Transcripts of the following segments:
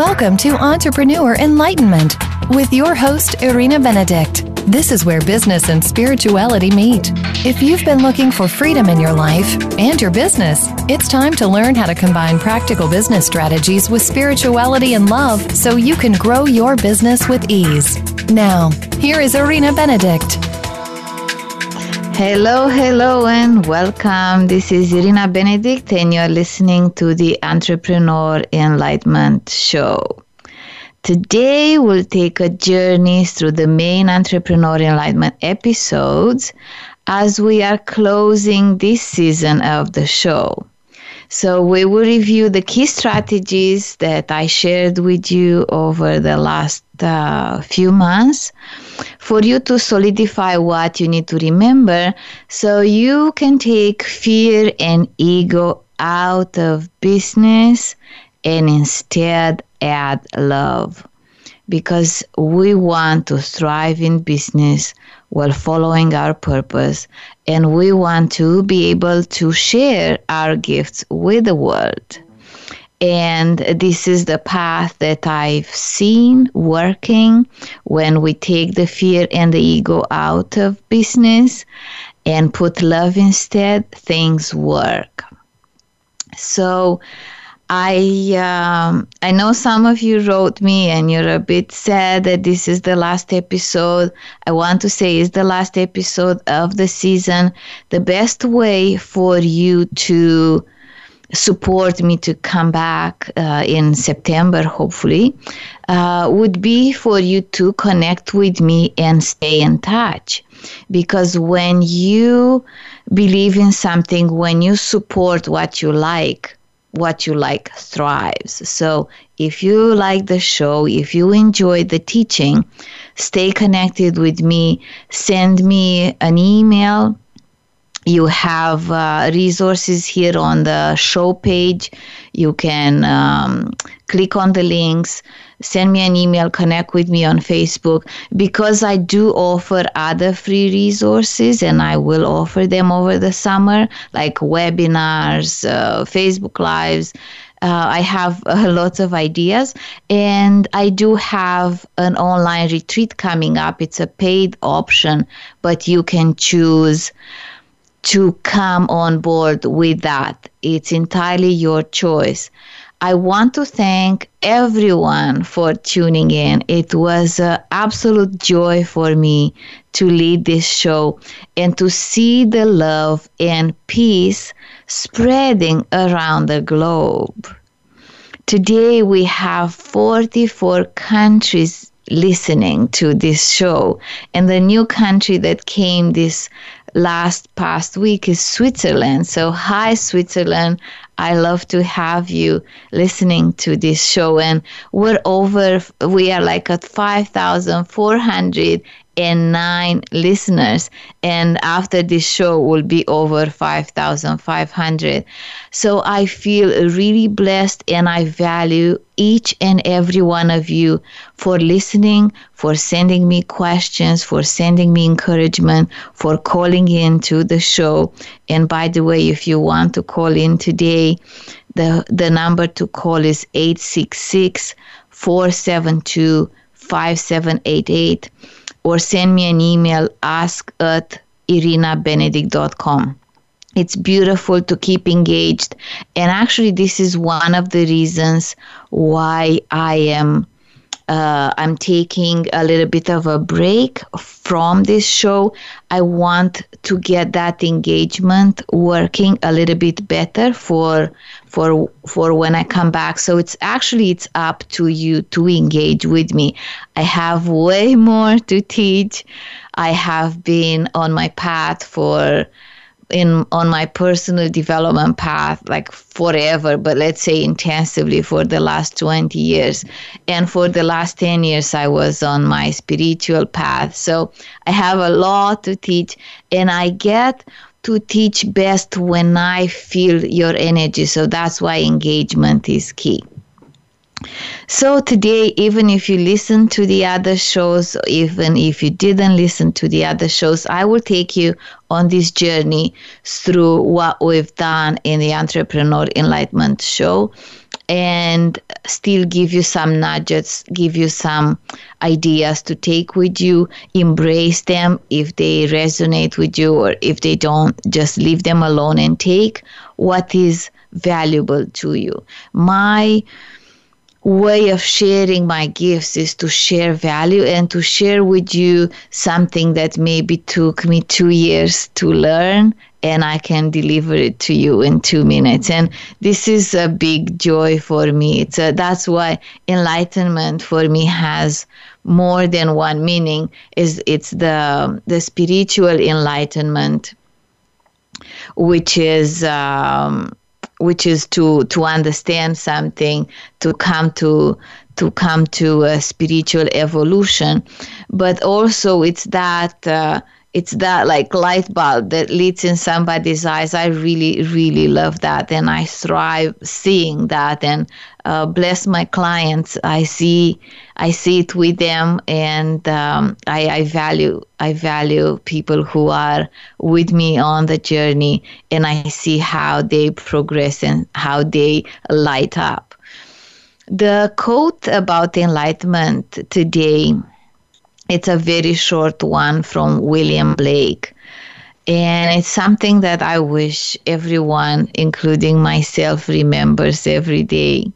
welcome to Entrepreneur Enlightenment with your host, Irina Benedict. This is where business and spirituality meet. If you've been looking for freedom in your life and your business, it's time to learn how to combine practical business strategies with spirituality and love so you can grow your business with ease. Now, here is Irina Benedict. Hello, hello, and welcome. This is Irina Benedict, and you're listening to the Entrepreneur Enlightenment Show. Today, we'll take a journey through the main Entrepreneur Enlightenment episodes as we are closing this season of the show. So, we will review the key strategies that I shared with you over the last uh, few months for you to solidify what you need to remember so you can take fear and ego out of business and instead add love. Because we want to thrive in business while following our purpose and we want to be able to share our gifts with the world. And this is the path that I've seen working when we take the fear and the ego out of business and put love instead, things work. So, I um, I know some of you wrote me and you're a bit sad that this is the last episode. I want to say is the last episode of the season. The best way for you to support me to come back uh, in September, hopefully, uh, would be for you to connect with me and stay in touch. Because when you believe in something, when you support what you like, what you like thrives. So if you like the show, if you enjoy the teaching, stay connected with me. Send me an email you have uh, resources here on the show page. You can um, click on the links, send me an email, connect with me on Facebook because I do offer other free resources and I will offer them over the summer, like webinars, uh, Facebook Lives. Uh, I have uh, lots of ideas, and I do have an online retreat coming up. It's a paid option, but you can choose to come on board with that. It's entirely your choice. I want to thank everyone for tuning in. It was an absolute joy for me to lead this show and to see the love and peace spreading around the globe. Today we have 44 countries listening to this show, and the new country that came this last past week is Switzerland. So, hi, Switzerland. I love to have you listening to this show. And we're over, we are like at 5,400 and nine listeners. And after this show will be over 5,500. So I feel really blessed and I value each and every one of you for listening, for sending me questions, for sending me encouragement, for calling in to the show. And by the way, if you want to call in today, the, the number to call is 866 472 5788 or send me an email ask at irinabenedict.com it's beautiful to keep engaged. And actually this is one of the reasons why i am uh, i'm taking a little bit of a break from this show i want to get that engagement working a little bit better for for for when I come back. So it's actually it's up to you to engage with me. I have way more to teach. I have been on my path for in on my personal development path like forever but let's say intensively for the last 20 years and for the last 10 years I was on my spiritual path so I have a lot to teach and I get to teach best when I feel your energy. So that's why engagement is key. So today, even if you listen to the other shows, even if you didn't listen to the other shows, I will take you on this journey through what we've done in the Entrepreneur Enlightenment Show. And still give you some nudges, give you some ideas to take with you, embrace them if they resonate with you, or if they don't, just leave them alone and take what is valuable to you. My way of sharing my gifts is to share value and to share with you something that maybe took me two years to learn and I can deliver it to you in two minutes. And this is a big joy for me. It's a, that's why enlightenment for me has more than one meaning. Is it's the the spiritual enlightenment, which is um, which is to to understand something, to come to to come to a spiritual evolution, but also it's that. Uh, it's that like light bulb that leads in somebody's eyes. I really, really love that, and I thrive seeing that. And uh, bless my clients. I see, I see it with them, and um, I, I value, I value people who are with me on the journey, and I see how they progress and how they light up. The quote about enlightenment today it's a very short one from William Blake. And it's something that I wish everyone, including myself, remembers every day.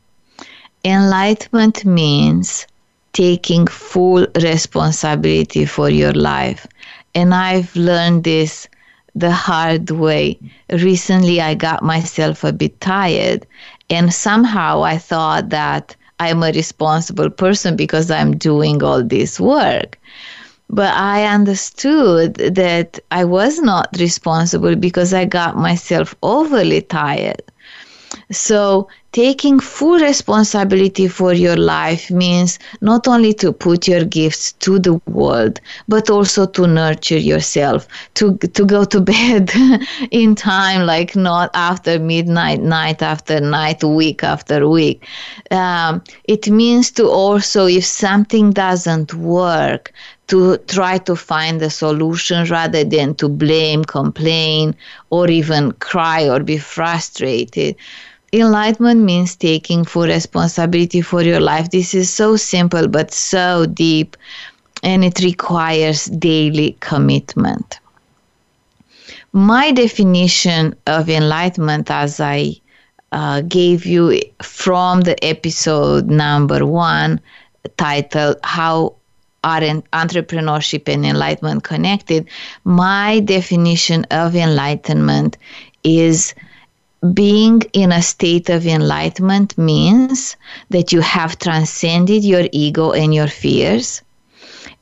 Enlightenment means taking full responsibility for your life. And I've learned this the hard way. Recently, I got myself a bit tired, and somehow I thought that I'm a responsible person because I'm doing all this work. But I understood that I was not responsible because I got myself overly tired. So, taking full responsibility for your life means not only to put your gifts to the world, but also to nurture yourself, to, to go to bed in time, like not after midnight, night after night, week after week. Um, it means to also, if something doesn't work, to try to find a solution rather than to blame, complain, or even cry or be frustrated. Enlightenment means taking full responsibility for your life. This is so simple but so deep, and it requires daily commitment. My definition of enlightenment, as I uh, gave you from the episode number one, titled How are entrepreneurship and enlightenment connected? My definition of enlightenment is being in a state of enlightenment means that you have transcended your ego and your fears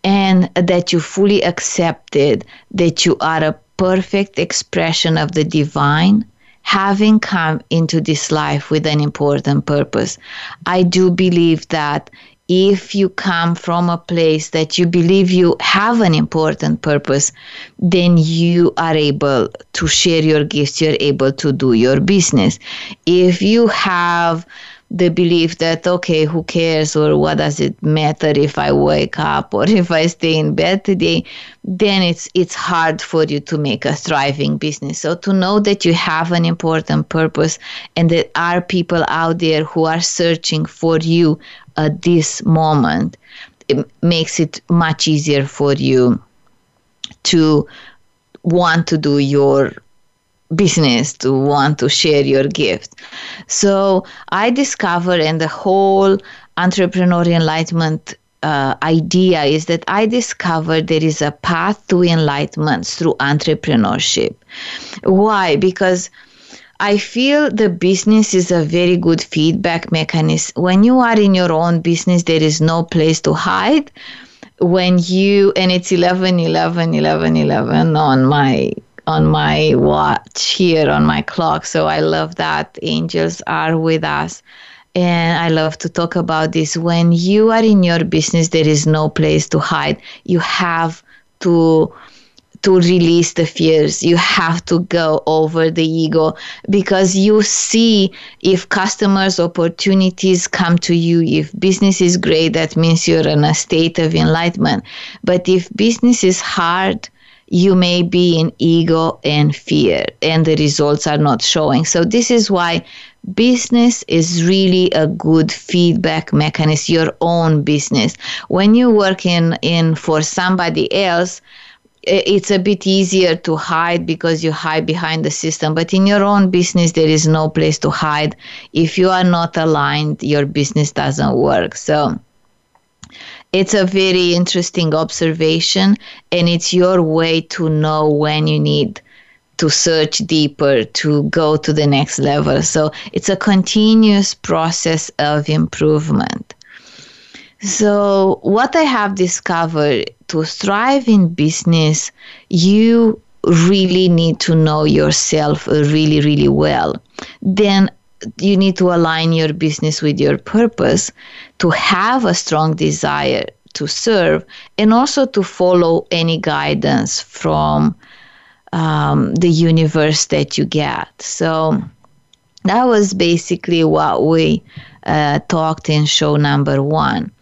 and that you fully accepted that you are a perfect expression of the divine having come into this life with an important purpose. I do believe that if you come from a place that you believe you have an important purpose, then you are able to share your gifts, you're able to do your business. If you have the belief that okay who cares or what does it matter if i wake up or if i stay in bed today then it's it's hard for you to make a thriving business so to know that you have an important purpose and there are people out there who are searching for you at this moment it makes it much easier for you to want to do your business to want to share your gift. So I discovered, and the whole entrepreneur enlightenment uh, idea is that I discovered there is a path to enlightenment through entrepreneurship. Why? Because I feel the business is a very good feedback mechanism. When you are in your own business, there is no place to hide. When you, and it's 11, 11, 11, 11 on my on my watch here on my clock. So I love that angels are with us. And I love to talk about this. When you are in your business, there is no place to hide. You have to to release the fears. You have to go over the ego because you see if customers' opportunities come to you, if business is great, that means you're in a state of enlightenment. But if business is hard, you may be in ego and fear, and the results are not showing. So, this is why business is really a good feedback mechanism your own business when you work in in for somebody else it's a bit easier to hide because you hide behind the system but in your own business there is no place to hide. If you are not aligned your business doesn't work. So it's a very interesting observation and it's your way to know when you need to search deeper to go to the next level. So it's a continuous process of improvement. So what i have discovered to thrive in business you really need to know yourself really really well then you need to align your business with your purpose to have a strong desire to serve and also to follow any guidance from um, the universe that you get. So that was basically what we uh, talked in show number one.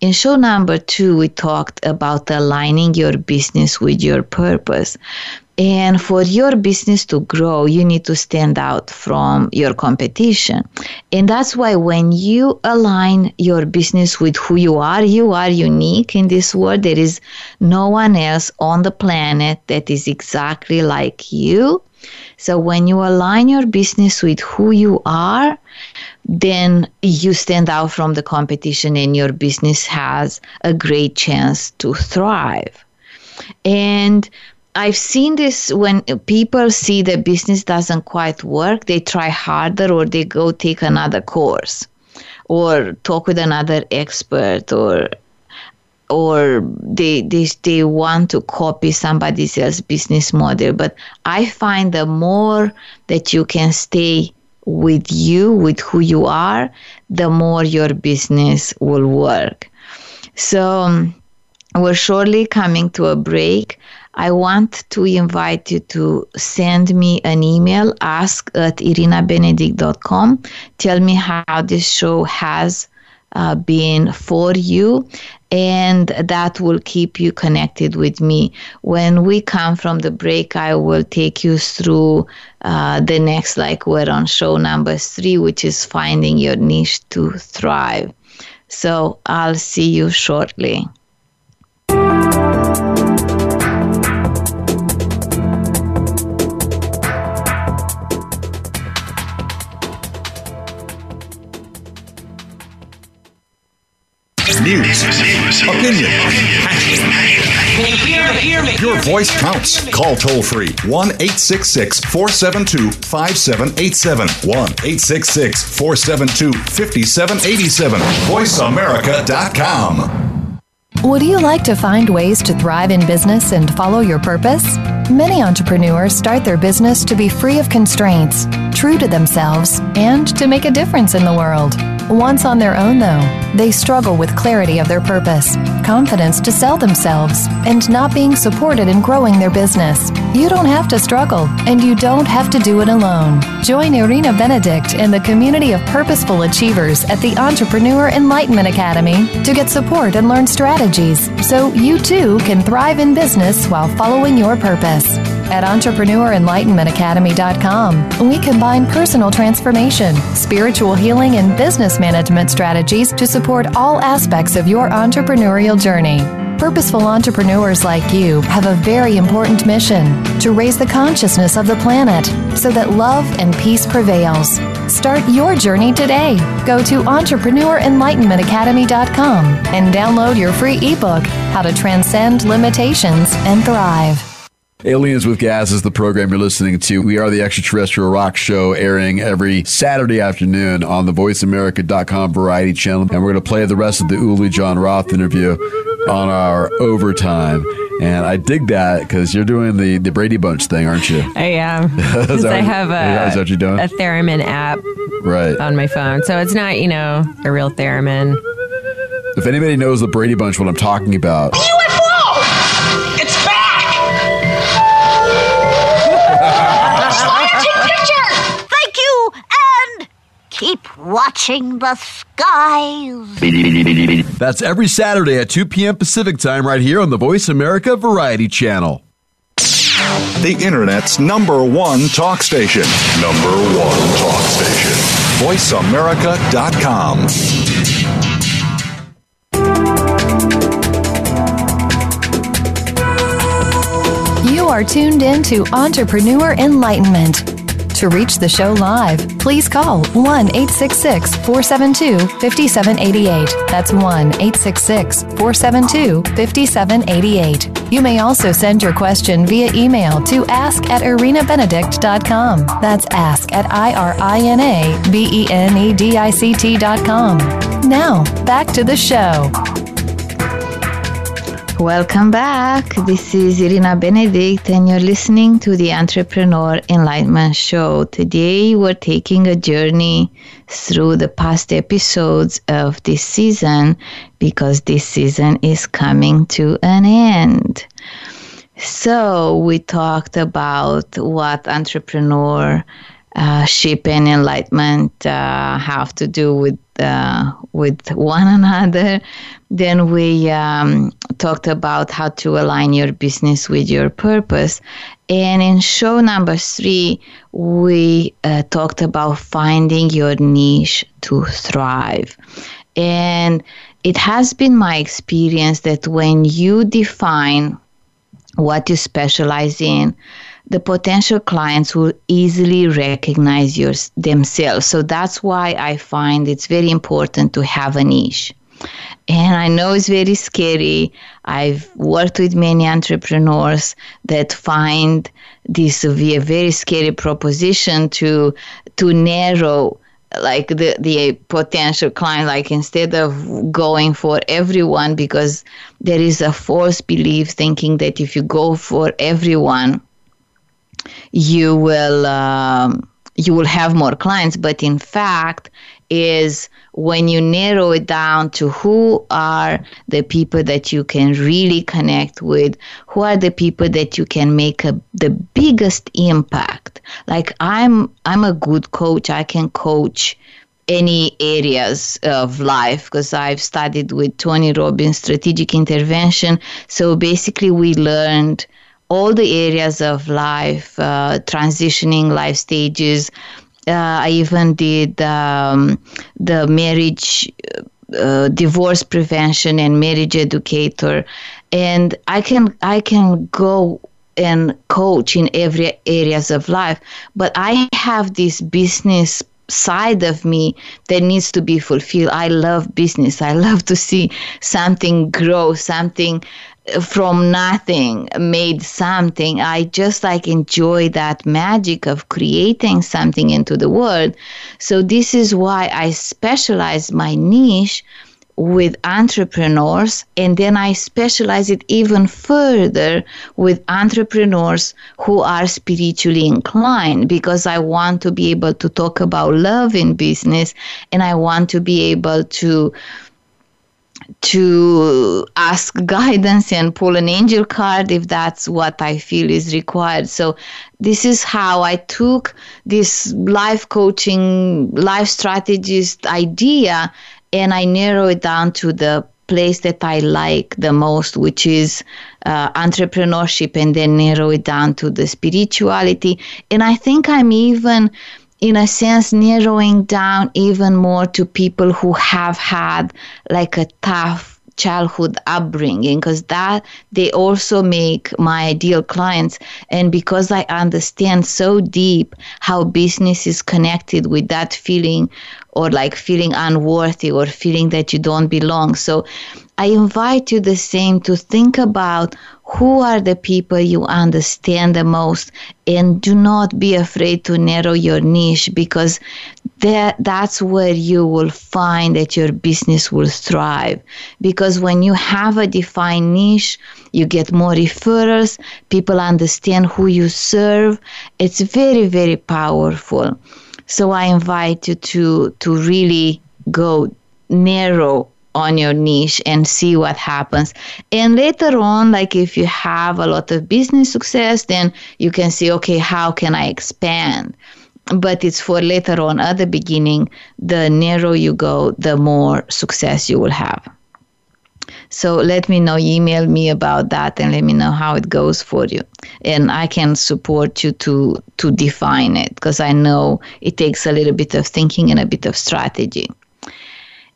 In show number two, we talked about aligning your business with your purpose. And for your business to grow, you need to stand out from your competition. And that's why when you align your business with who you are, you are unique in this world. There is no one else on the planet that is exactly like you. So when you align your business with who you are, then you stand out from the competition and your business has a great chance to thrive. And I've seen this when people see the business doesn't quite work, they try harder or they go take another course or talk with another expert or or they, they they want to copy somebody else's business model but i find the more that you can stay with you with who you are the more your business will work so um, we're surely coming to a break I want to invite you to send me an email, ask at irinabenedict.com. Tell me how this show has uh, been for you, and that will keep you connected with me. When we come from the break, I will take you through uh, the next, like we're on show number three, which is finding your niche to thrive. So I'll see you shortly. News, opinion. Your voice counts. Call toll free 1 866 472 5787. 1 866 472 5787. VoiceAmerica.com. Would you like to find ways to thrive in business and follow your purpose? Many entrepreneurs start their business to be free of constraints, true to themselves, and to make a difference in the world. Once on their own, though, they struggle with clarity of their purpose, confidence to sell themselves, and not being supported in growing their business. You don't have to struggle, and you don't have to do it alone. Join Irina Benedict in the community of purposeful achievers at the Entrepreneur Enlightenment Academy to get support and learn strategies so you too can thrive in business while following your purpose. At EntrepreneurEnlightenmentAcademy.com, we combine personal transformation, spiritual healing, and business management strategies to support all aspects of your entrepreneurial journey. Purposeful entrepreneurs like you have a very important mission to raise the consciousness of the planet so that love and peace prevails. Start your journey today. Go to EntrepreneurEnlightenmentAcademy.com and download your free ebook, How to Transcend Limitations and Thrive. Aliens with Gas is the program you're listening to. We are the extraterrestrial rock show airing every Saturday afternoon on the voiceamerica.com variety channel. And we're going to play the rest of the Uli John Roth interview on our overtime. And I dig that because you're doing the, the Brady Bunch thing, aren't you? I am. Because I have a, is that what you're doing? a theremin app right. on my phone. So it's not, you know, a real theremin. If anybody knows the Brady Bunch, what I'm talking about, watching the skies. that's every Saturday at 2 p.m. Pacific time right here on the Voice America Variety Channel. The Internet's number one talk station. Number one talk station. voiceamerica.com. You are tuned in to Entrepreneur Enlightenment. To reach the show live, please call 1 866 472 5788. That's 1 866 472 5788. You may also send your question via email to ask at irinabenedict.com. That's ask at I R I N A B E N E D I C T.com. Now, back to the show. Welcome back. This is Irina Benedict, and you're listening to the Entrepreneur Enlightenment Show. Today, we're taking a journey through the past episodes of this season because this season is coming to an end. So, we talked about what entrepreneurship and enlightenment uh, have to do with uh, with one another. Then we um, talked about how to align your business with your purpose. And in show number three, we uh, talked about finding your niche to thrive. And it has been my experience that when you define what you specialize in, the potential clients will easily recognize yours themselves. So that's why I find it's very important to have a niche. And I know it's very scary. I've worked with many entrepreneurs that find this to be a very scary proposition to to narrow like the the potential client like instead of going for everyone because there is a false belief thinking that if you go for everyone you will um, you will have more clients but in fact is when you narrow it down to who are the people that you can really connect with who are the people that you can make a, the biggest impact like i'm i'm a good coach i can coach any areas of life because I've studied with Tony Robbins strategic intervention. So basically, we learned all the areas of life, uh, transitioning life stages. Uh, I even did um, the marriage, uh, divorce prevention, and marriage educator, and I can I can go and coach in every areas of life. But I have this business side of me that needs to be fulfilled. I love business. I love to see something grow, something from nothing made something. I just like enjoy that magic of creating something into the world. So this is why I specialize my niche with entrepreneurs and then I specialize it even further with entrepreneurs who are spiritually inclined because I want to be able to talk about love in business and I want to be able to to ask guidance and pull an angel card if that's what I feel is required. So, this is how I took this life coaching, life strategist idea and I narrow it down to the place that I like the most, which is uh, entrepreneurship, and then narrow it down to the spirituality. And I think I'm even in a sense narrowing down even more to people who have had like a tough childhood upbringing because that they also make my ideal clients. And because i understand so deep how business is connected with that feeling or like feeling unworthy or feeling that you don't belong. So i invite you the same to think about who are the people you understand the most and do not be afraid to narrow your niche because that that's where you will find that your business will thrive. Because when you have a defined niche you get more referrals people understand who you serve it's very very powerful. So i invite you to to really go narrow on your niche and see what happens. And later on, like if you have a lot of business success, then you can see, okay, how can I expand? But it's for later on. At the beginning, the narrower you go, the more success you will have. So let me know, email me about that and let me know how it goes for you. And I can support you to to define it because I know it takes a little bit of thinking and a bit of strategy.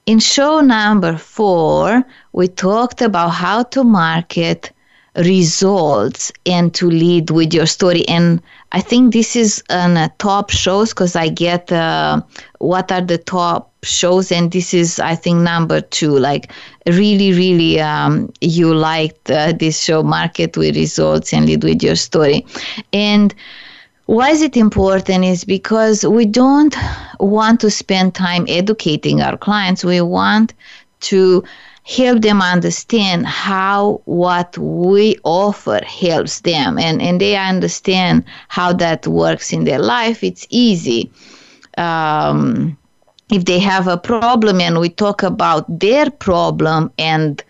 In show number 4, we talked about how to market results and to lead with your story. And i think this is on uh, top shows because i get uh, what are the top shows and this is i think number two. Like really really um, you liked uh, this show market with results and lead with your story. And why is it important is because we don't want to spend time educating our clients. We want to help them understand how what we offer helps them. And, and they understand how that works in their life. It's easy. Um, if they have a problem and we talk about their problem and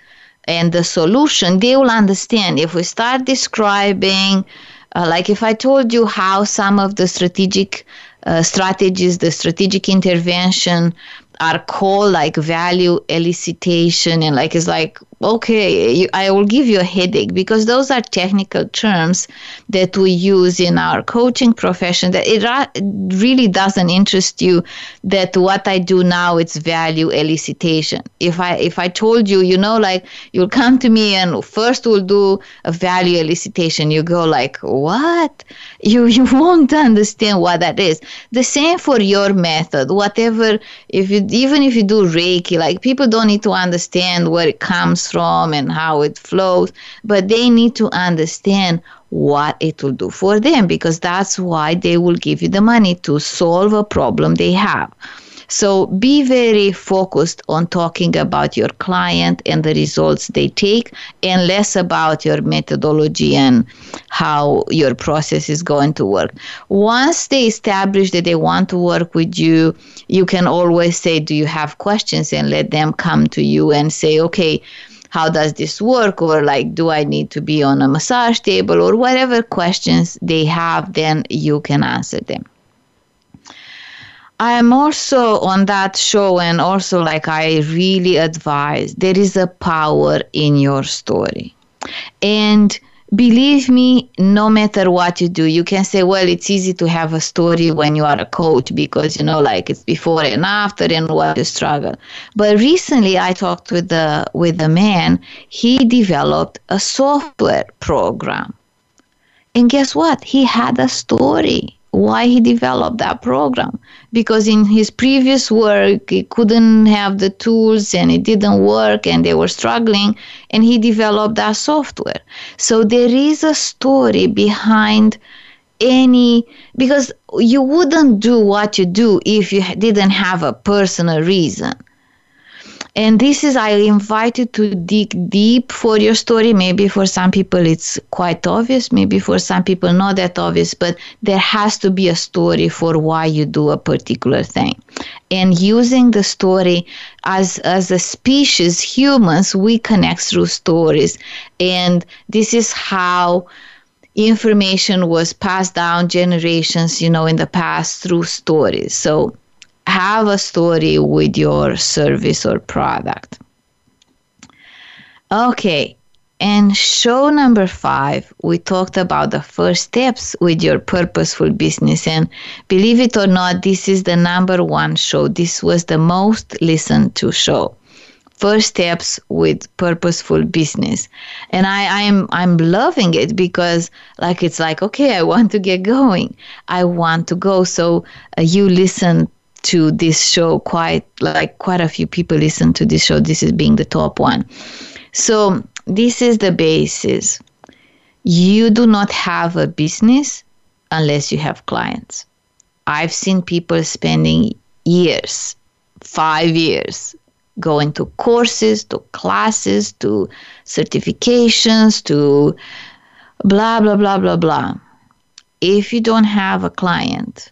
and the solution they will understand. If we start describing uh, like if i told you how some of the strategic uh, strategies the strategic intervention are called like value elicitation and like it's like okay you, i will give you a headache because those are technical terms that we use in our coaching profession that it really doesn't interest you that what i do now it's value elicitation. If i if i told you you know like you'll come to me and first we'll do a value elicitation you go like what? You you won't understand what that is. The same for your method. Whatever if you even if you do reiki like people don't need to understand where it comes from and how it flows, but they need to understand what it will do for them because that's why they will give you the money to solve a problem they have. So be very focused on talking about your client and the results they take and less about your methodology and how your process is going to work. Once they establish that they want to work with you, you can always say, Do you have questions? and let them come to you and say, Okay, how does this work? Or like do i need to be on a massage table? Or whatever questions they have then you can answer them. I am also on that show and also like i really advise there is a power in your story. And believe me, no matter what you do, you can say, well, it's easy to have a story when you are a coach because, you know, like it's before and after and what you struggle. But recently I talked with the with a man, he developed a software program. And guess what? He had a story why he developed that program. Because in his previous work he couldn't have the tools and it didn't work and they were struggling and he developed that software. So there is a story behind any because you wouldn't do what you do if you didn't have a personal reason and this is, I invite you to dig deep for your story. Maybe for some people it's quite obvious, maybe for some people not that obvious, but there has to be a story for why you do a particular thing. And using the story as, as a species, humans, we connect through stories. And this is how information was passed down generations, you know, in the past through stories. So have a story with your service or product. Okay, and show number five, we talked about the first steps with your purposeful business. And believe it or not, this is the number one show. This was the most listened to show. First steps with purposeful business. And I, I'm I'm loving it because like it's like, okay, I want to get going. I want to go. So uh, you listen to this show quite like quite a few people listen to this show. This is being the top one. So this is the basis. You do not have a business unless you have clients. I've seen people spending years 5 years going to courses to classes to certifications to blah blah blah blah blah. If you don't have a client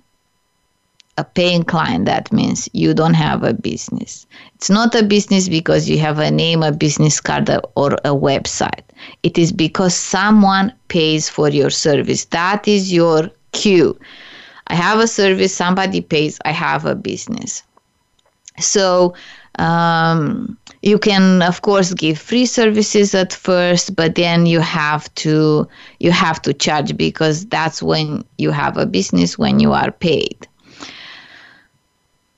a paying client, that means you don't have a business. It's not a business because you have a name, a business card, or a website. It is because someone pays for your service. That is your cue. I have a service, somebody pays, I have a business. So Um, you can of course give free services at first but then you have to you have to charge because that's when you have a business when you are paid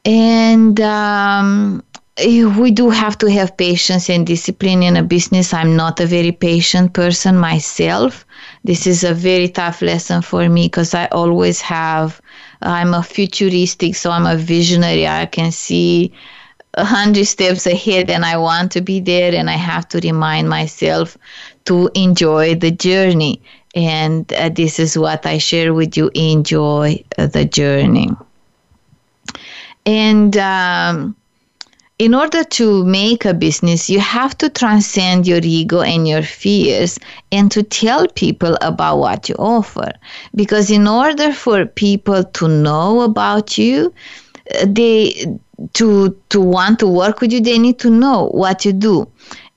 and um, we do have to have patience and discipline in a business i'm not a very patient person myself this is a very tough lesson for me because i always have i'm a futuristic so i'm a visionary i can see a hundred steps ahead and I want to be there and I have to remind myself to enjoy the journey. And uh, this is what I share with you enjoy the journey. And um, in order to make a business, you have to transcend your ego and your fears and to tell people about what you offer. Because in order for people to know about you, uh, they to to want to work with you they need to know what you do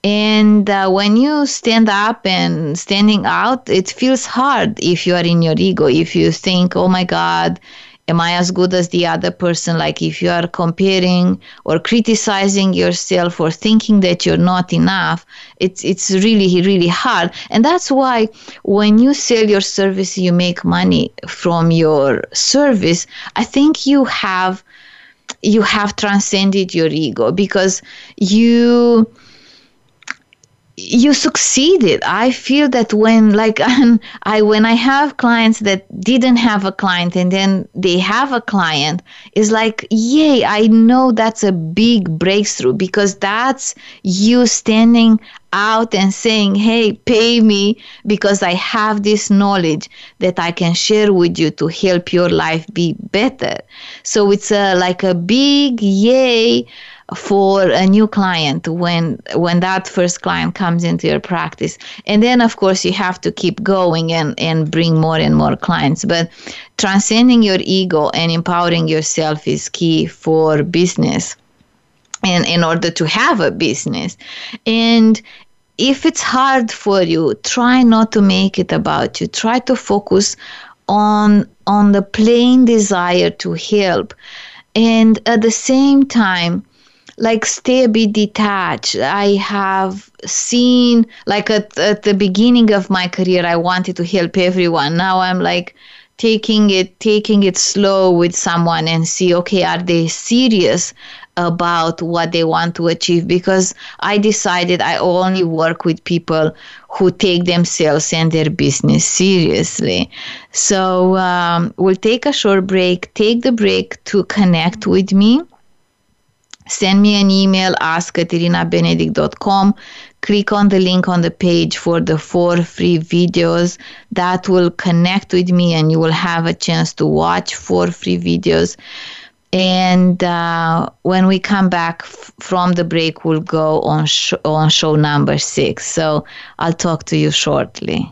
and uh, when you stand up and standing out it feels hard if you are in your ego if you think oh my god am i as good as the other person? Like if you are comparing or criticizing yourself or thinking that you're not enough it's it's really really hard. And that's why when you sell your service you make money from your service. I think you have you have transcended your ego because you you succeeded. I feel that when like i when i have clients that didn't have a client and then they have a client is like yay i know that's a big breakthrough because that's you standing out and saying hey pay me because i have this knowledge that i can share with you to help your life be better. So it's a, like a big yay for a new client when when that first client comes into your practice. And then of course you have to keep going and and bring more and more clients. But transcending your ego and empowering yourself is key for business and in order to have a business. And if it's hard for you try not to make it about you. Try to focus on on the plain desire to help. And at the same time like stay a bit detached. I have seen like at, at the beginning of my career I wanted to help everyone. Now I'm like taking it taking it slow with someone and see okay are they serious about what they want to achieve because I decided I only work with people who take themselves and their business seriously. So um, we'll take a short break. Take the break to connect with me send me an email ask at irinabenedict.com click on the link on the page for the four free videos that will connect with me and you will have a chance to watch four free videos. And uh, when we come back f- from the break we'll go on, sh- on show number six. So i'll talk to you shortly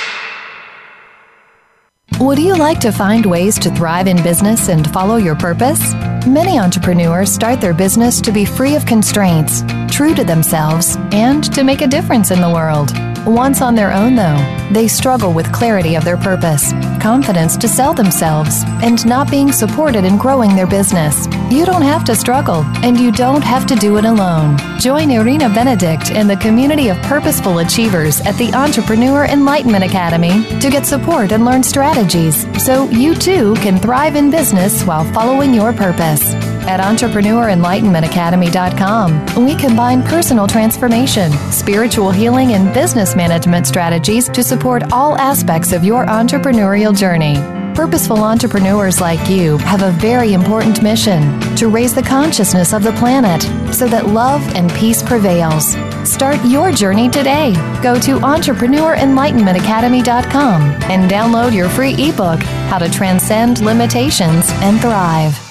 Would you like to find ways to thrive in business and follow your purpose? Many entrepreneurs start their business to be free of constraints, true to themselves, and to make a difference in the world. Once on their own, though, they struggle with clarity of their purpose, confidence to sell themselves, and not being supported in growing their business. You don't have to struggle, and you don't have to do it alone. Join Irina Benedict and the community of purposeful achievers at the Entrepreneur Enlightenment Academy to get support and learn strategies so you too can thrive in business while following your purpose. At EntrepreneurEnlightenmentAcademy.com, we combine personal transformation, spiritual healing, and business management strategies to support all aspects of your entrepreneurial journey. Purposeful entrepreneurs like you have a very important mission to raise the consciousness of the planet so that love and peace prevails. Start your journey today. Go to EntrepreneurEnlightenmentAcademy.com and download your free ebook, How to Transcend Limitations and Thrive.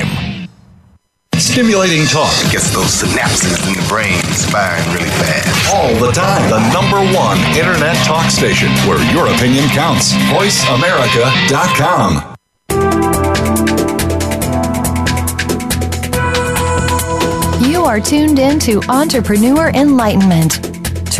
Stimulating talk Gets those synapses in the brain firing really fast. all the time. The number one internet talk station where your opinion counts. VoiceAmerica.com. You are tuned in to Entrepreneur Enlightenment.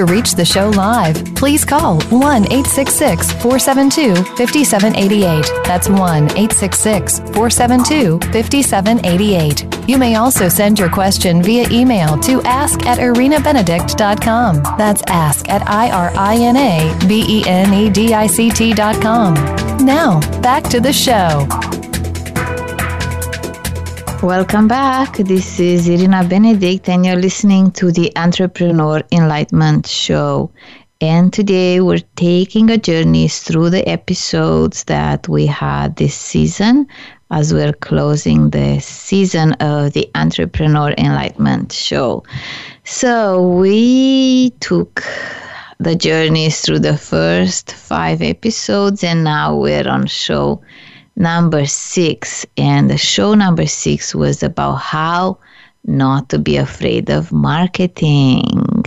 To reach the show live, please call 1 866 472 5788. That's 1 866 472 5788. You may also send your question via email to ask at irinabenedict.com. That's ask at I R I N A B E N E D I C T.com. Now, back to the show. Welcome back. This is Irina Benedict, and you're listening to the Entrepreneur Enlightenment Show. And today we're taking a journey through the episodes that we had this season as we're closing the season of the Entrepreneur Enlightenment Show. So we took the journeys through the first five episodes, and now we're on show number six. And the show number six was about how not to be afraid of marketing.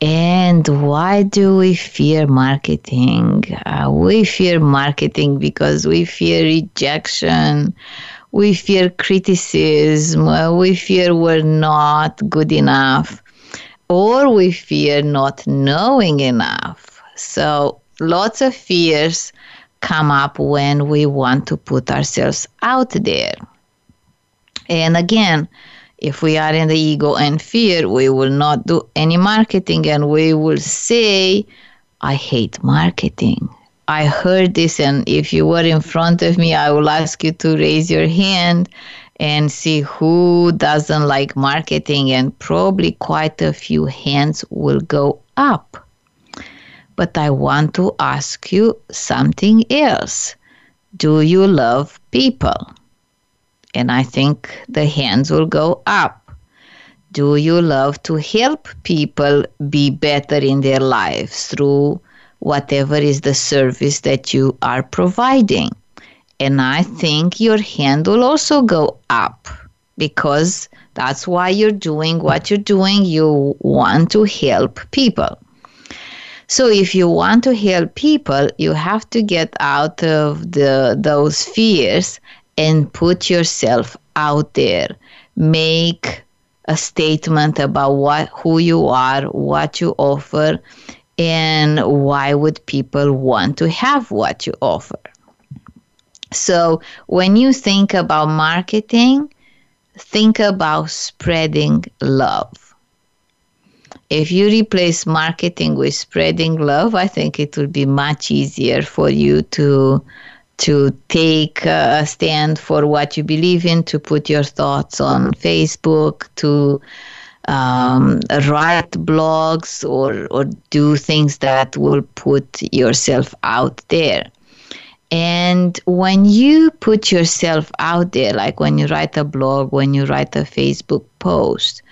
And why do we fear marketing? Uh, we fear marketing because we fear rejection, we fear criticism, uh, we fear we're not good enough, or we fear not knowing enough. So, lots of fears come up when we want to put ourselves out there. And again, if we are in the ego and fear, we will not do any marketing and we will say, I hate marketing. I heard this, and if you were in front of me, I will ask you to raise your hand and see who doesn't like marketing, and probably quite a few hands will go up. But I want to ask you something else. Do you love people? And I think the hands will go up. Do you love to help people be better in their lives through whatever is the service that you are providing? And I think your hand will also go up because that's why you're doing what you're doing. You want to help people. So if you want to help people, you have to get out of the those fears and put yourself out there. Make a statement about what who you are, what you offer, and why would people want to have what you offer. So when you think about marketing, think about spreading love if you replace marketing with spreading love, I think it will be much easier for you to to take a stand for what you believe in, to put your thoughts on Facebook, to um, write blogs or, or do things that will put yourself out there. And when you put yourself out there, like when you write a blog, when you write a Facebook post,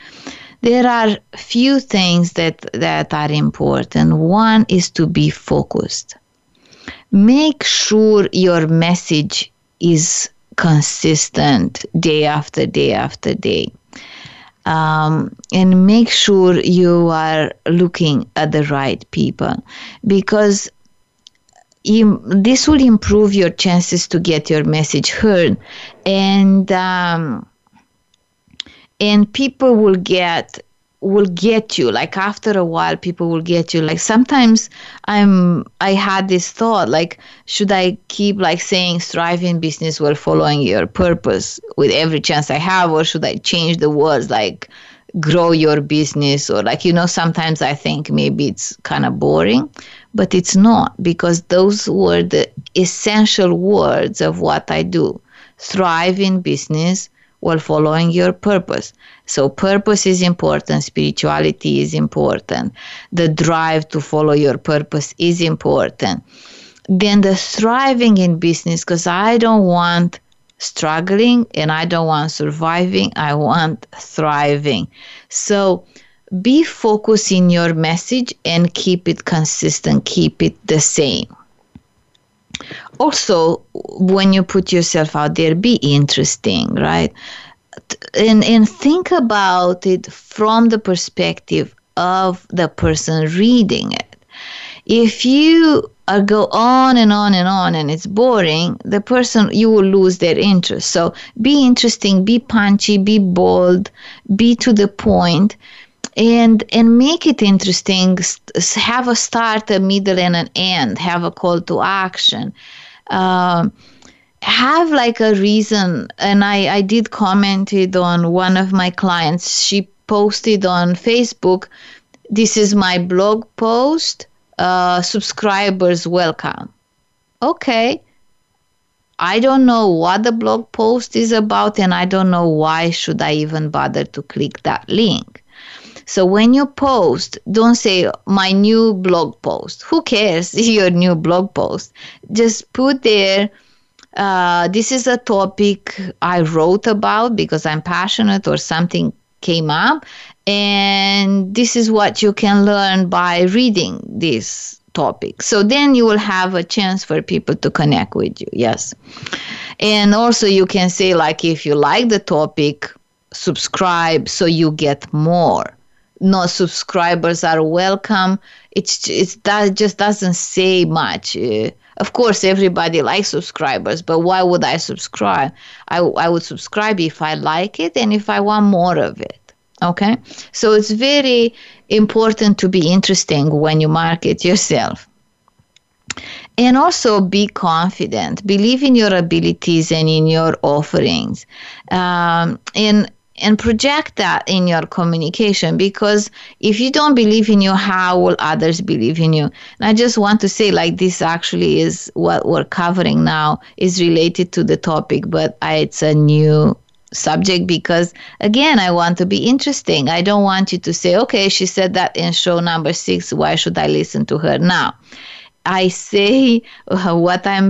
there are few things that, that are important. One is to be focused. Make sure your message is consistent day after day after day. Um, and make sure you are looking at the right people because you, this will improve your chances to get your message heard and um, and people will get will get you like after a while people will get you. Like sometimes i'm i had this thought like should i keep like saying strive in business while following your purpose with every chance i have or should i change the words like grow your business or like you know sometimes i think maybe it's kind of boring but it's not because those were the essential words of what i do. Thrive in business while following your purpose. So, purpose is important, spirituality is important, the drive to follow your purpose is important. Then, the thriving in business, because I don't want struggling and I don't want surviving, I want thriving. So, be focused in your message and keep it consistent, keep it the same. Also, when you put yourself out there, be interesting, right? And, and think about it from the perspective of the person reading it. If you uh, go on and on and on and it's boring, the person, you will lose their interest. So be interesting, be punchy, be bold, be to the point and and make it interesting have a start a middle and an end have a call to action. Um, have like a reason and i i did commented on one of my clients. She posted on facebook this is my blog post uh, subscribers welcome. Okay. I don't know what the blog post is about and I don't know why should I even bother to click that link. So when you post, don't say my new blog post. Who cares your new blog post? Just put there. Uh, this is a topic I wrote about because I'm passionate or something came up, and this is what you can learn by reading this topic. So then you will have a chance for people to connect with you. Yes. And also you can say like if you like the topic, subscribe so you get more no subscribers are welcome. It's it's that just doesn't say much. Uh, of course, everybody likes subscribers, but why would I subscribe? I I would subscribe if I like it and if I want more of it. Okay, so it's very important to be interesting when you market yourself. And also be confident, believe in your abilities and in your offerings. Um, and and project that in your communication because if you don't believe in you how will others believe in you? And i just want to say like this actually is what we're covering now is related to the topic but I, it's a new subject because again i want to be interesting. I don't want you to say okay she said that in show number six why should i listen to her? Now i say uh, what i'm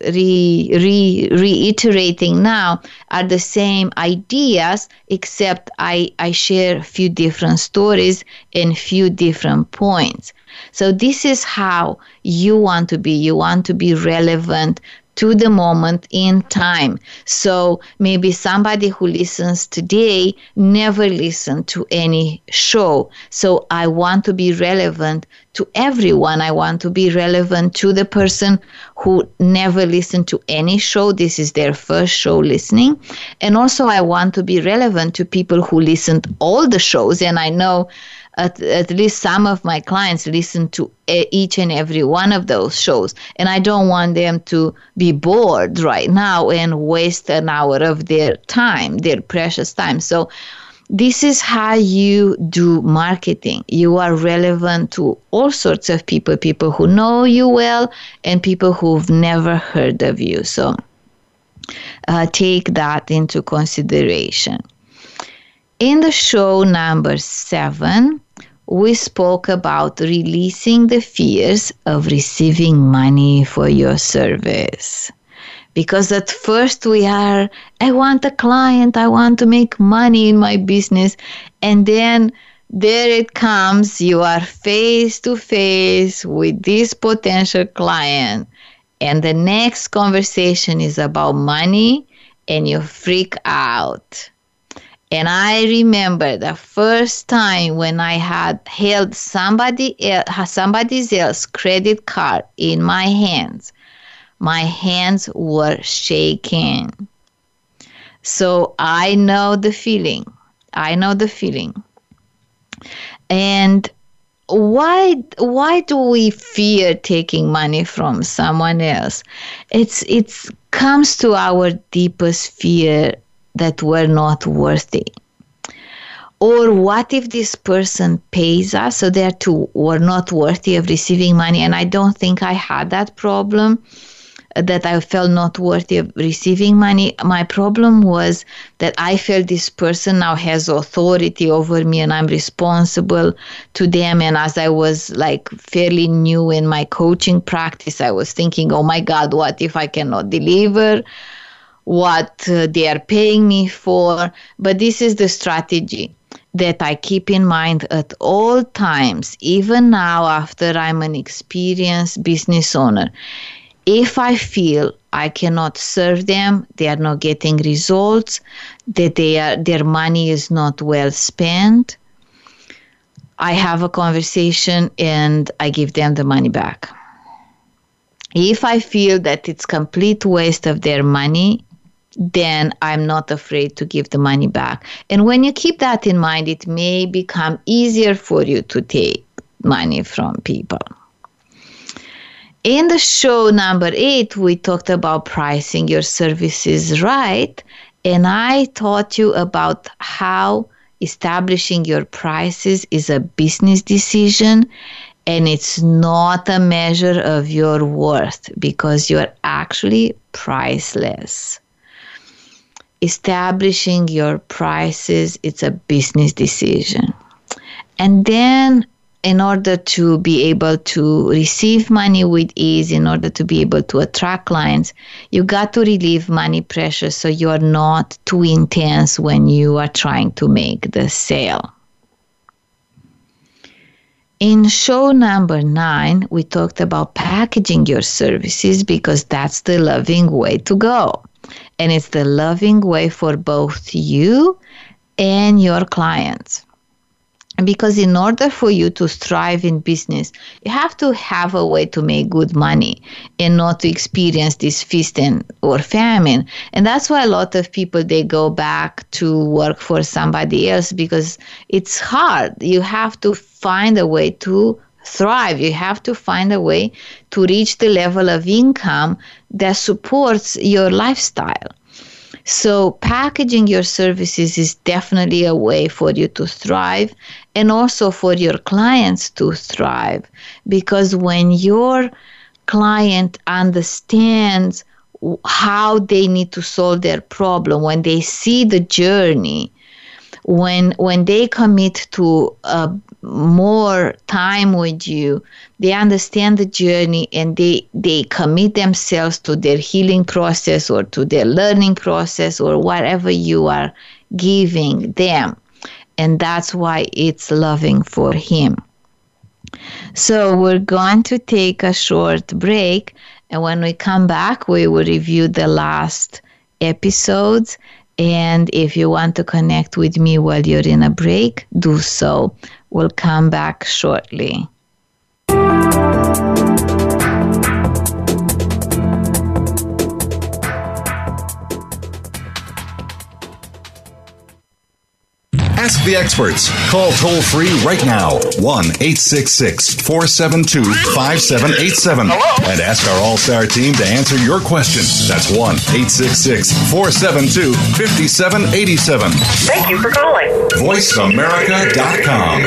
re, re, reiterating now are the same ideas, except I, I share a few different stories and few different points. So this is how you want to be. You want to be relevant to the moment in time. So maybe somebody who listens today never listened to any show. So I want to be relevant to everyone. I want to be relevant to the person who never listened to any show. This is their first show listening. And also, I want to be relevant to people who listened all the shows. And I know at, at least some of my clients listen to each and every one of those shows. And I don't want them to be bored right now and waste an hour of their time, their precious time. So, this is how you do marketing. You are relevant to all sorts of people people who know you well and people who've never heard of you. So, uh, take that into consideration. In the show number seven, we spoke about releasing the fears of receiving money for your service. Because at first we are, I want a client, I want to make money in my business. And then there it comes, you are face to face with this potential client. And the next conversation is about money, and you freak out and I remember the first time when I had held somebody else, somebody else's credit card in my hands. My hands were shaking. So I know the feeling. I know the feeling. And why why do we fear taking money from someone else? It's it's comes to our deepest fear that were not worthy? Or what if this person pays us so they're too were not worthy of receiving money? And I don't think I had that problem. that I felt not worthy of receiving money. My problem was that I felt this person now has authority over me and I'm responsible to them. And as I was like fairly new in my coaching practice, I was thinking, oh my God, what if I cannot deliver? What uh, they are paying me for. But this is the strategy that I keep in mind at all times, even now after I'm an experienced business owner. If I feel I cannot serve them, they are not getting results, that they are, their money is not well spent, I have a conversation and I give them the money back. If I feel that it's complete waste of their money, then I'm not afraid to give the money back. And when you keep that in mind, it may become easier for you to take money from people. In the show number eight, we talked about pricing your services right. And I taught you about how establishing your prices is a business decision and it's not a measure of your worth because you're actually priceless establishing your prices it's a business decision. And then in order to be able to receive money with ease in order to be able to attract clients you got to relieve money pressure so you're not too intense when you are trying to make the sale. In show number nine, we talked about packaging your services because that's the loving way to go and it's the loving way for both you and your clients. Because in order for you to thrive in business, you have to have a way to make good money and not to experience this feast and or famine. And that's why a lot of people they go back to work for somebody else because it's hard. You have to find a way to thrive. You have to find a way to reach the level of income that supports your lifestyle. So, packaging your services is definitely a way for you to thrive and also for your clients to thrive. Because when your client understands how they need to solve their problem, when they see the journey, when when they commit to a more time with you they understand the journey and they they commit themselves to their healing process or to their learning process or whatever you are giving them. And that's why it's loving for him. So we're going to take a short break. And when we come back we will review the last episodes and if you want to connect with me while you're in a break, do so. We'll come back shortly. Ask the experts. Call toll free right now 1 866 472 5787 and ask our All Star team to answer your question. That's 1 866 472 5787. Thank you for calling. VoiceAmerica.com.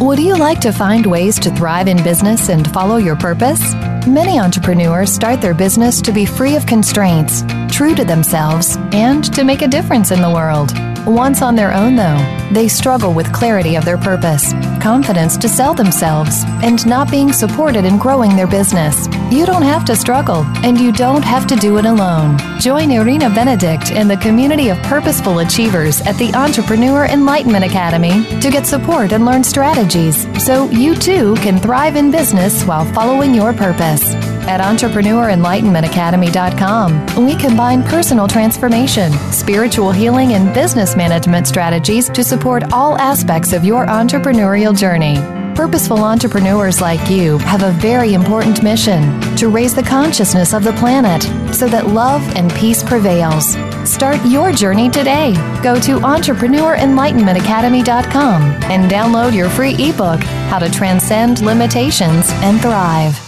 Would you like to find ways to thrive in business and follow your purpose? Many entrepreneurs start their business to be free of constraints, true to themselves, and to make a difference in the world. Once on their own, though, they struggle with clarity of their purpose, confidence to sell themselves, and not being supported in growing their business. You don't have to struggle, and you don't have to do it alone. Join Irina Benedict and the community of purposeful achievers at the Entrepreneur Enlightenment Academy to get support and learn strategies so you too can thrive in business while following your purpose. At EntrepreneurEnlightenmentAcademy.com, we combine personal transformation, spiritual healing, and business management strategies to support all aspects of your entrepreneurial journey. Purposeful entrepreneurs like you have a very important mission to raise the consciousness of the planet so that love and peace prevails. Start your journey today. Go to EntrepreneurEnlightenmentAcademy.com and download your free ebook, How to Transcend Limitations and Thrive.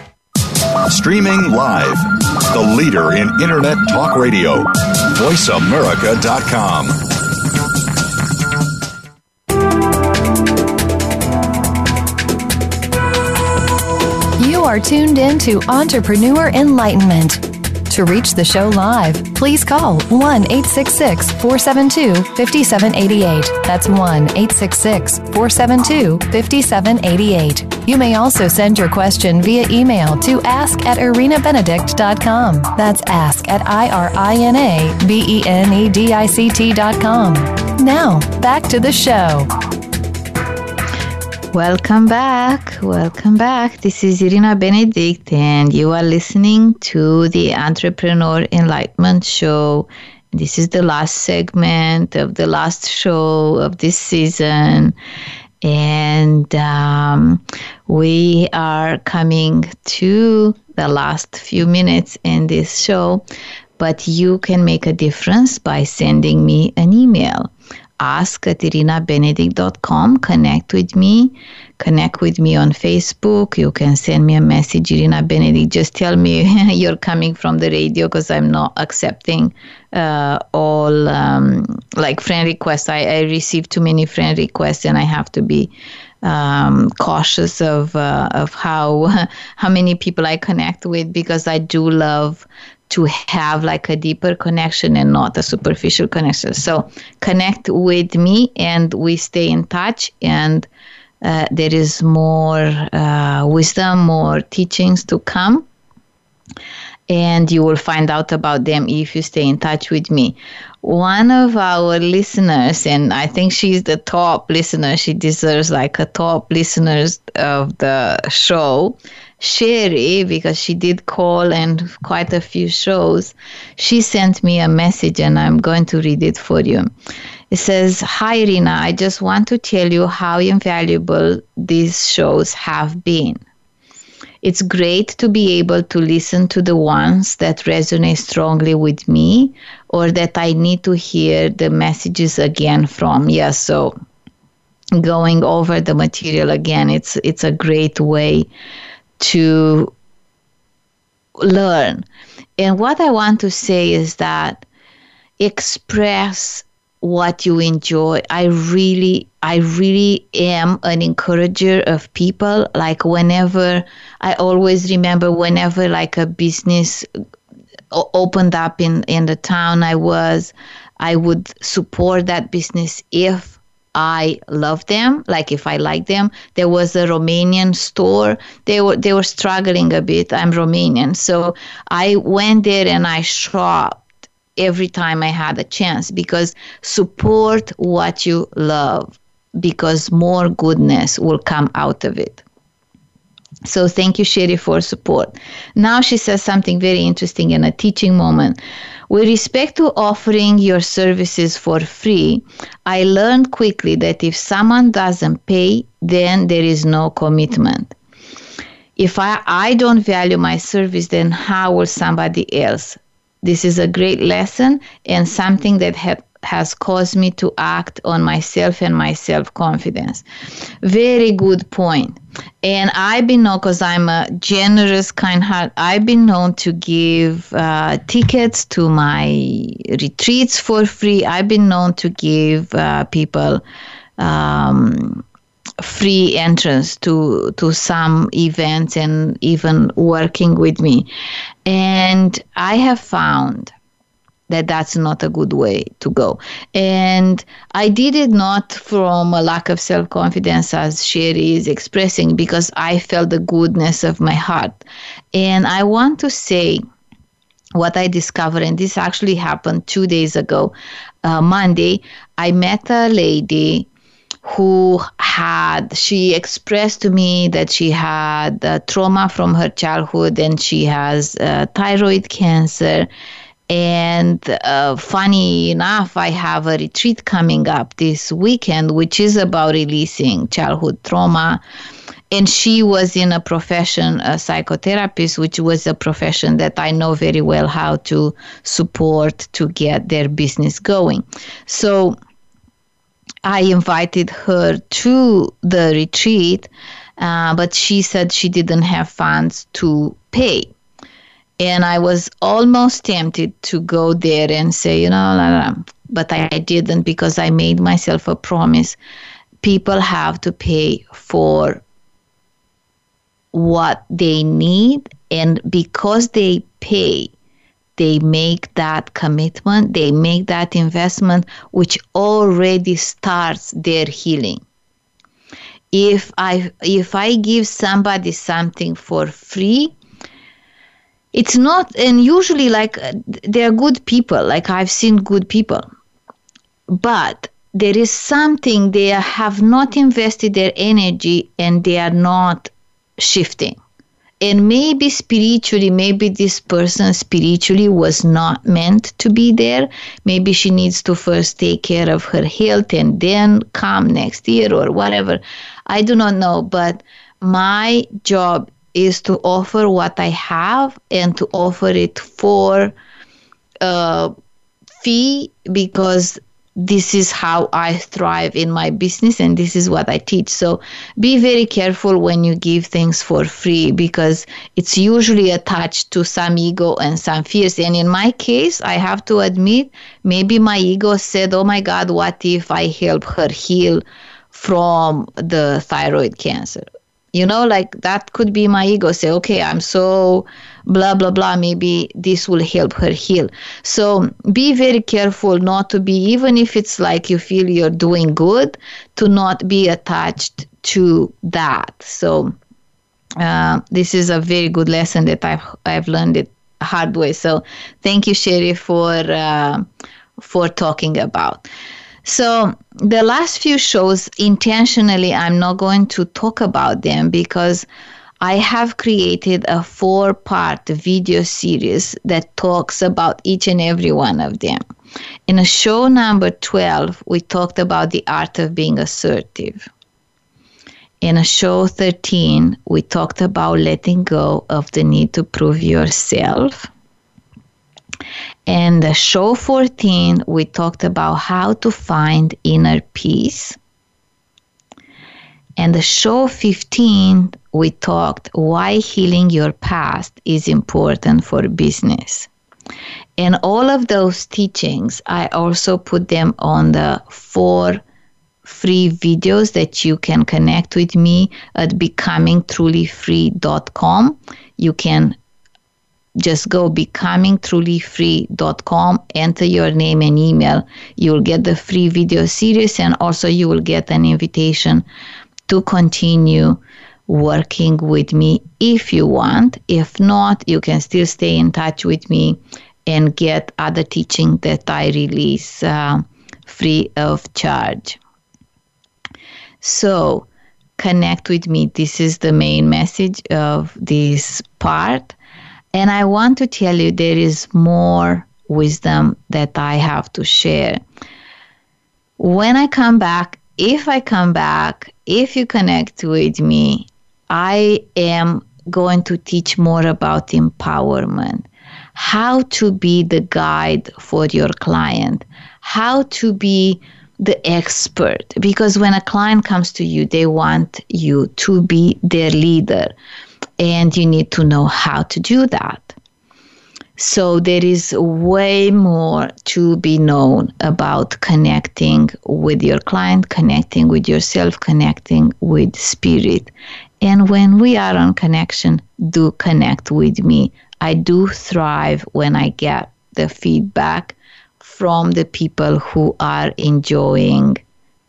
Streaming live. The leader in Internet talk radio. VoiceAmerica.com. You are tuned in to Entrepreneur Enlightenment. To reach the show live, please call 1 866 472 5788. That's 1 866 472 5788. You may also send your question via email to ask at irinabenedict.com. That's ask at I R I N A B E N E D I C T.com. Now, back to the show. Welcome back. Welcome back. This is Irina Benedict, and you are listening to the Entrepreneur Enlightenment Show. This is the last segment of the last show of this season. And um, we are coming to the last few minutes in this show, but you can make a difference by sending me an email ask at irinabenedict.com. Connect with me. Connect with me on Facebook. You can send me a message, Irina Benedict. Just tell me you're coming from the radio because I'm not accepting uh, all um, like friend requests. I, I receive too many friend requests and I have to be um, cautious of uh, of how how many people I connect with because I do love to have like a deeper connection and not a superficial connection. So connect with me and we stay in touch and uh, there is more uh, wisdom, more teachings to come. And you will find out about them if you stay in touch with me. One of our listeners, and I think she's the top listener, she deserves like a top listeners of the show. Sherry, because she did call and quite a few shows, she sent me a message and I'm going to read it for you. It says, Hi, Irina, I just want to tell you how invaluable these shows have been. It's great to be able to listen to the ones that resonate strongly with me or that I need to hear the messages again from. Yeah, so going over the material again, it's it's a great way to learn. And what I want to say is that express what you enjoy. I really, I really am an encourager of people. Like whenever, I always remember whenever like a business opened up in in the town I was, I would support that business if I love them, like if I like them. There was a Romanian store. They were they were struggling a bit. I'm Romanian, so I went there and I shopped every time I had a chance because support what you love because more goodness will come out of it. So thank you, Sherry, for support. Now she says something very interesting in a teaching moment. With respect to offering your services for free, I learned quickly that if someone doesn't pay, then there is no commitment. If I, I don't value my service, then how will somebody else? This is a great lesson and something that had has caused me to act on myself and my self confidence. Very good point. And I've been known, because I'm a generous, kind heart, I've been known to give uh, tickets to my retreats for free. I've been known to give uh, people. Um, free entrance to to some events and even working with me and i have found that that's not a good way to go. And I did it not from a lack of self confidence, as Sherry is expressing, because I felt the goodness of my heart. And I want to say, what I discovered, and this actually happened two days ago, uh, Monday, I met a lady who had she expressed to me that she had uh, trauma from her childhood and she has uh, thyroid cancer and uh, funny enough, I have a retreat coming up this weekend, which is about releasing childhood trauma. And she was in a profession, a psychotherapist, which was a profession that I know very well how to support to get their business going. So I invited her to the retreat, uh, but she said she didn't have funds to pay. And I was almost tempted to go there and say, you know, but I didn't because I made myself a promise. People have to pay for what they need, and because they pay, they make that commitment, they make that investment, which already starts their healing. If I if I give somebody something for free, it's not and usually like uh, they're good people like i've seen good people but there is something they have not invested their energy and they are not shifting and maybe spiritually maybe this person spiritually was not meant to be there. Maybe she needs to first take care of her health and then come next year or whatever. I do not know but my job is to offer what I have and to offer it for a fee because this is how I thrive in my business and this is what I teach. So be very careful when you give things for free because it's usually attached to some ego and some fears. And in my case, I have to admit, maybe my ego said, Oh my God, what if I help her heal from the thyroid cancer? you know like that could be my ego say okay i'm so blah blah blah maybe this will help her heal. So be very careful not to be even if it's like you feel you're doing good to not be attached to that. So uh, this is a very good lesson that i've i've learned it hard way. So thank you sherry for uh, for talking about. So, the last few shows, intentionally, I'm not going to talk about them because I have created a four part video series that talks about each and every one of them. In a show number 12, we talked about the art of being assertive. In a show 13, we talked about letting go of the need to prove yourself. And the show 14, we talked about how to find inner peace. And the show 15, we talked why healing your past is important for business. And all of those teachings, I also put them on the four free videos that you can connect with me at becomingtrulyfree.com. You can just go becomingtrulyfree.com enter your name and email you'll get the free video series and also you will get an invitation to continue working with me if you want. If not you can still stay in touch with me and get other teaching that i release uh, free of charge. So connect with me. This is the main message of this part. And I want to tell you there is more wisdom that I have to share. When I come back, if I come back, if you connect with me, I am going to teach more about empowerment, how to be the guide for your client, how to be the expert. Because when a client comes to you, they want you to be their leader and you need to know how to do that. So there is way more to be known about connecting with your client, connecting with yourself, connecting with spirit. And when we are on connection, do connect with me. I do thrive when I get the feedback from the people who are enjoying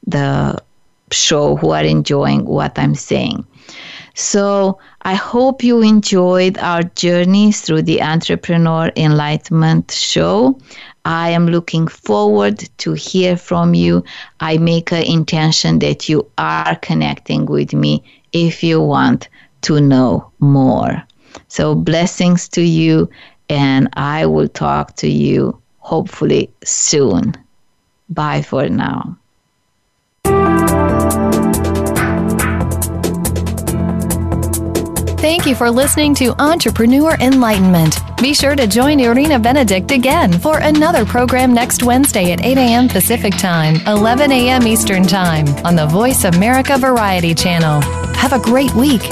the show, who are enjoying what I'm saying. So I hope you enjoyed our journey through the Entrepreneur Enlightenment Show. I am looking forward to hear from you. I make an intention that you are connecting with me if you want to know more. So blessings to you and I will talk to you hopefully soon. Bye for now. Thank you for listening to Entrepreneur Enlightenment. Be sure to join Irina Benedict again for another program next Wednesday at 8 a.m. Pacific Time, 11 a.m. Eastern Time on the Voice America Variety Channel. Have a great week.